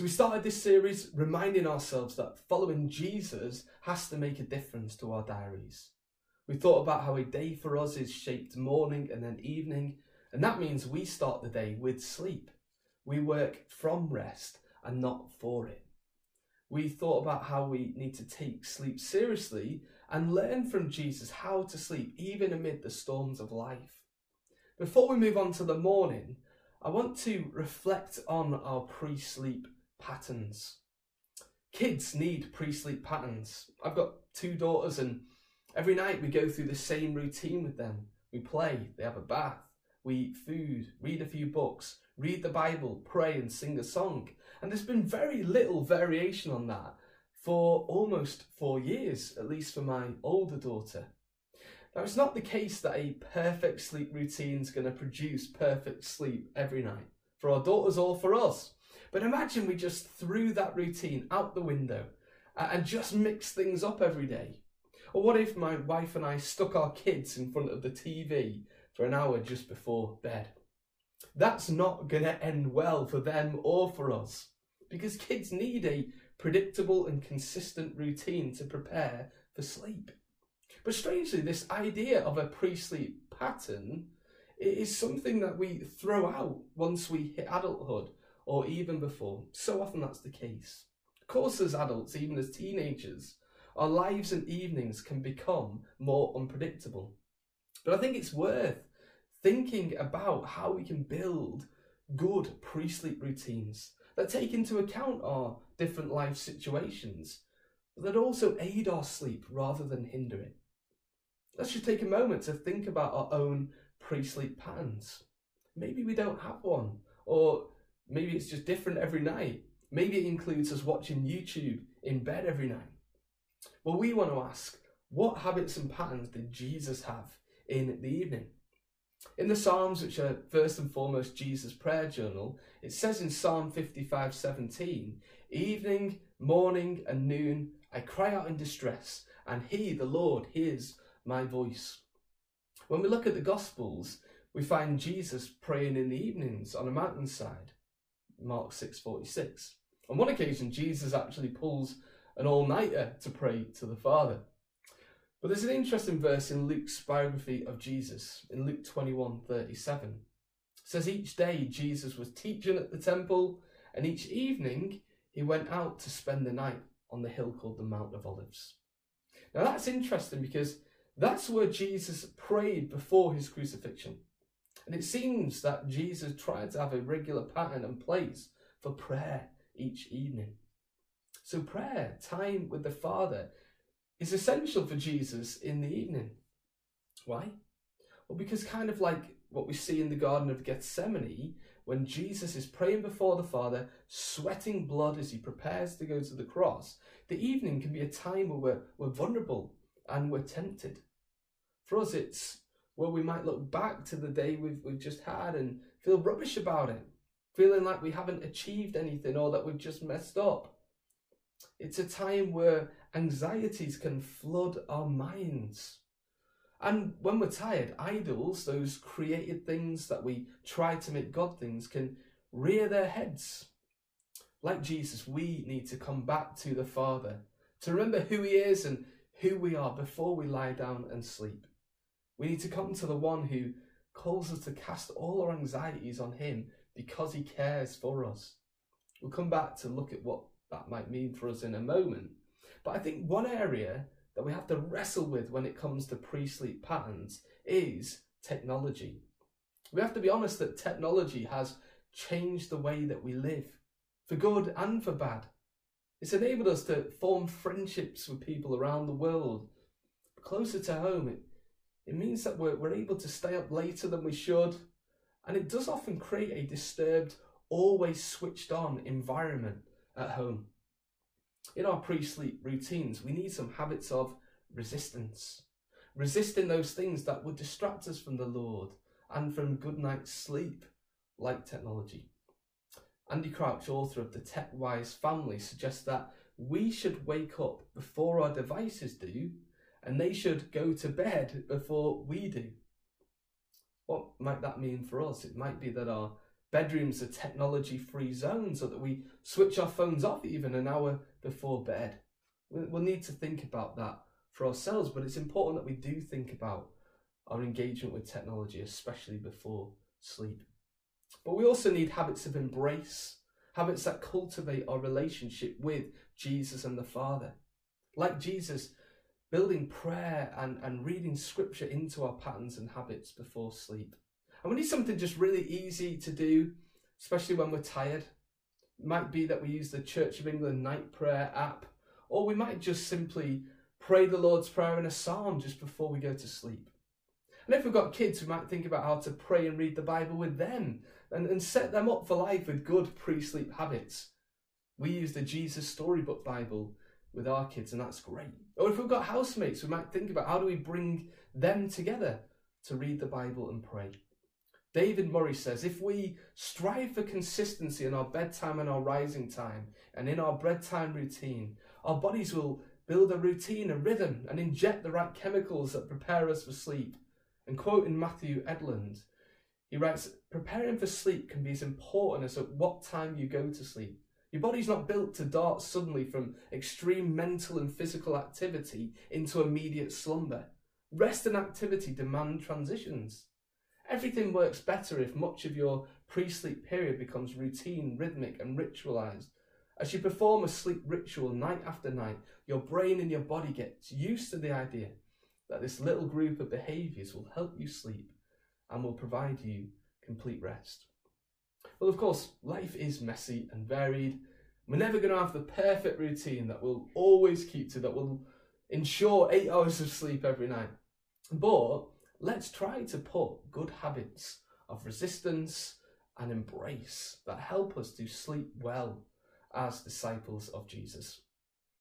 So we started this series reminding ourselves that following Jesus has to make a difference to our diaries. We thought about how a day for us is shaped morning and then evening, and that means we start the day with sleep. We work from rest and not for it. We thought about how we need to take sleep seriously and learn from Jesus how to sleep even amid the storms of life. Before we move on to the morning, I want to reflect on our pre sleep patterns. Kids need pre sleep patterns. I've got two daughters, and every night we go through the same routine with them. We play, they have a bath, we eat food, read a few books, read the Bible, pray, and sing a song. And there's been very little variation on that for almost four years, at least for my older daughter. Now, it's not the case that a perfect sleep routine is going to produce perfect sleep every night for our daughters or for us. But imagine we just threw that routine out the window uh, and just mix things up every day. Or what if my wife and I stuck our kids in front of the TV for an hour just before bed? That's not going to end well for them or for us because kids need a predictable and consistent routine to prepare for sleep. But strangely, this idea of a pre sleep pattern is something that we throw out once we hit adulthood or even before. So often that's the case. Of course, as adults, even as teenagers, our lives and evenings can become more unpredictable. But I think it's worth thinking about how we can build good pre sleep routines that take into account our different life situations, but that also aid our sleep rather than hinder it. Let's just take a moment to think about our own pre sleep patterns. Maybe we don't have one, or Maybe it's just different every night. Maybe it includes us watching YouTube in bed every night. Well, we want to ask what habits and patterns did Jesus have in the evening? In the Psalms, which are first and foremost Jesus' prayer journal, it says in Psalm 55 17, Evening, morning, and noon, I cry out in distress, and He, the Lord, hears my voice. When we look at the Gospels, we find Jesus praying in the evenings on a mountainside. Mark 6:46. On one occasion, Jesus actually pulls an all-nighter to pray to the Father. But there's an interesting verse in Luke's biography of Jesus, in Luke 21:37. It says each day Jesus was teaching at the temple, and each evening he went out to spend the night on the hill called the Mount of Olives. Now that's interesting because that's where Jesus prayed before his crucifixion. And it seems that Jesus tried to have a regular pattern and place for prayer each evening. So, prayer, time with the Father, is essential for Jesus in the evening. Why? Well, because kind of like what we see in the Garden of Gethsemane, when Jesus is praying before the Father, sweating blood as he prepares to go to the cross, the evening can be a time where we're, we're vulnerable and we're tempted. For us, it's where we might look back to the day we've, we've just had and feel rubbish about it, feeling like we haven't achieved anything or that we've just messed up. It's a time where anxieties can flood our minds. And when we're tired, idols, those created things that we try to make God things, can rear their heads. Like Jesus, we need to come back to the Father, to remember who He is and who we are before we lie down and sleep. We need to come to the one who calls us to cast all our anxieties on him because he cares for us. We'll come back to look at what that might mean for us in a moment. But I think one area that we have to wrestle with when it comes to pre sleep patterns is technology. We have to be honest that technology has changed the way that we live, for good and for bad. It's enabled us to form friendships with people around the world. Closer to home, it it means that we're, we're able to stay up later than we should. And it does often create a disturbed, always switched on environment at home. In our pre sleep routines, we need some habits of resistance, resisting those things that would distract us from the Lord and from good night's sleep, like technology. Andy Crouch, author of The Tech Wise Family, suggests that we should wake up before our devices do and they should go to bed before we do. What might that mean for us? It might be that our bedrooms are technology free zones, or that we switch our phones off even an hour before bed. We'll need to think about that for ourselves, but it's important that we do think about our engagement with technology, especially before sleep. But we also need habits of embrace, habits that cultivate our relationship with Jesus and the Father. Like Jesus, building prayer and, and reading scripture into our patterns and habits before sleep. And we need something just really easy to do, especially when we're tired. It might be that we use the Church of England night prayer app, or we might just simply pray the Lord's Prayer in a psalm just before we go to sleep. And if we've got kids, we might think about how to pray and read the Bible with them and, and set them up for life with good pre sleep habits. We use the Jesus Storybook Bible with our kids, and that's great. Or if we've got housemates, we might think about how do we bring them together to read the Bible and pray. David Murray says if we strive for consistency in our bedtime and our rising time and in our bedtime routine, our bodies will build a routine, a rhythm, and inject the right chemicals that prepare us for sleep. And quoting Matthew Edlund, he writes, preparing for sleep can be as important as at what time you go to sleep. Your body's not built to dart suddenly from extreme mental and physical activity into immediate slumber. Rest and activity demand transitions. Everything works better if much of your pre sleep period becomes routine, rhythmic, and ritualized. As you perform a sleep ritual night after night, your brain and your body gets used to the idea that this little group of behaviors will help you sleep and will provide you complete rest. Well, of course, life is messy and varied. We're never going to have the perfect routine that we'll always keep to, that will ensure eight hours of sleep every night. But let's try to put good habits of resistance and embrace that help us to sleep well as disciples of Jesus.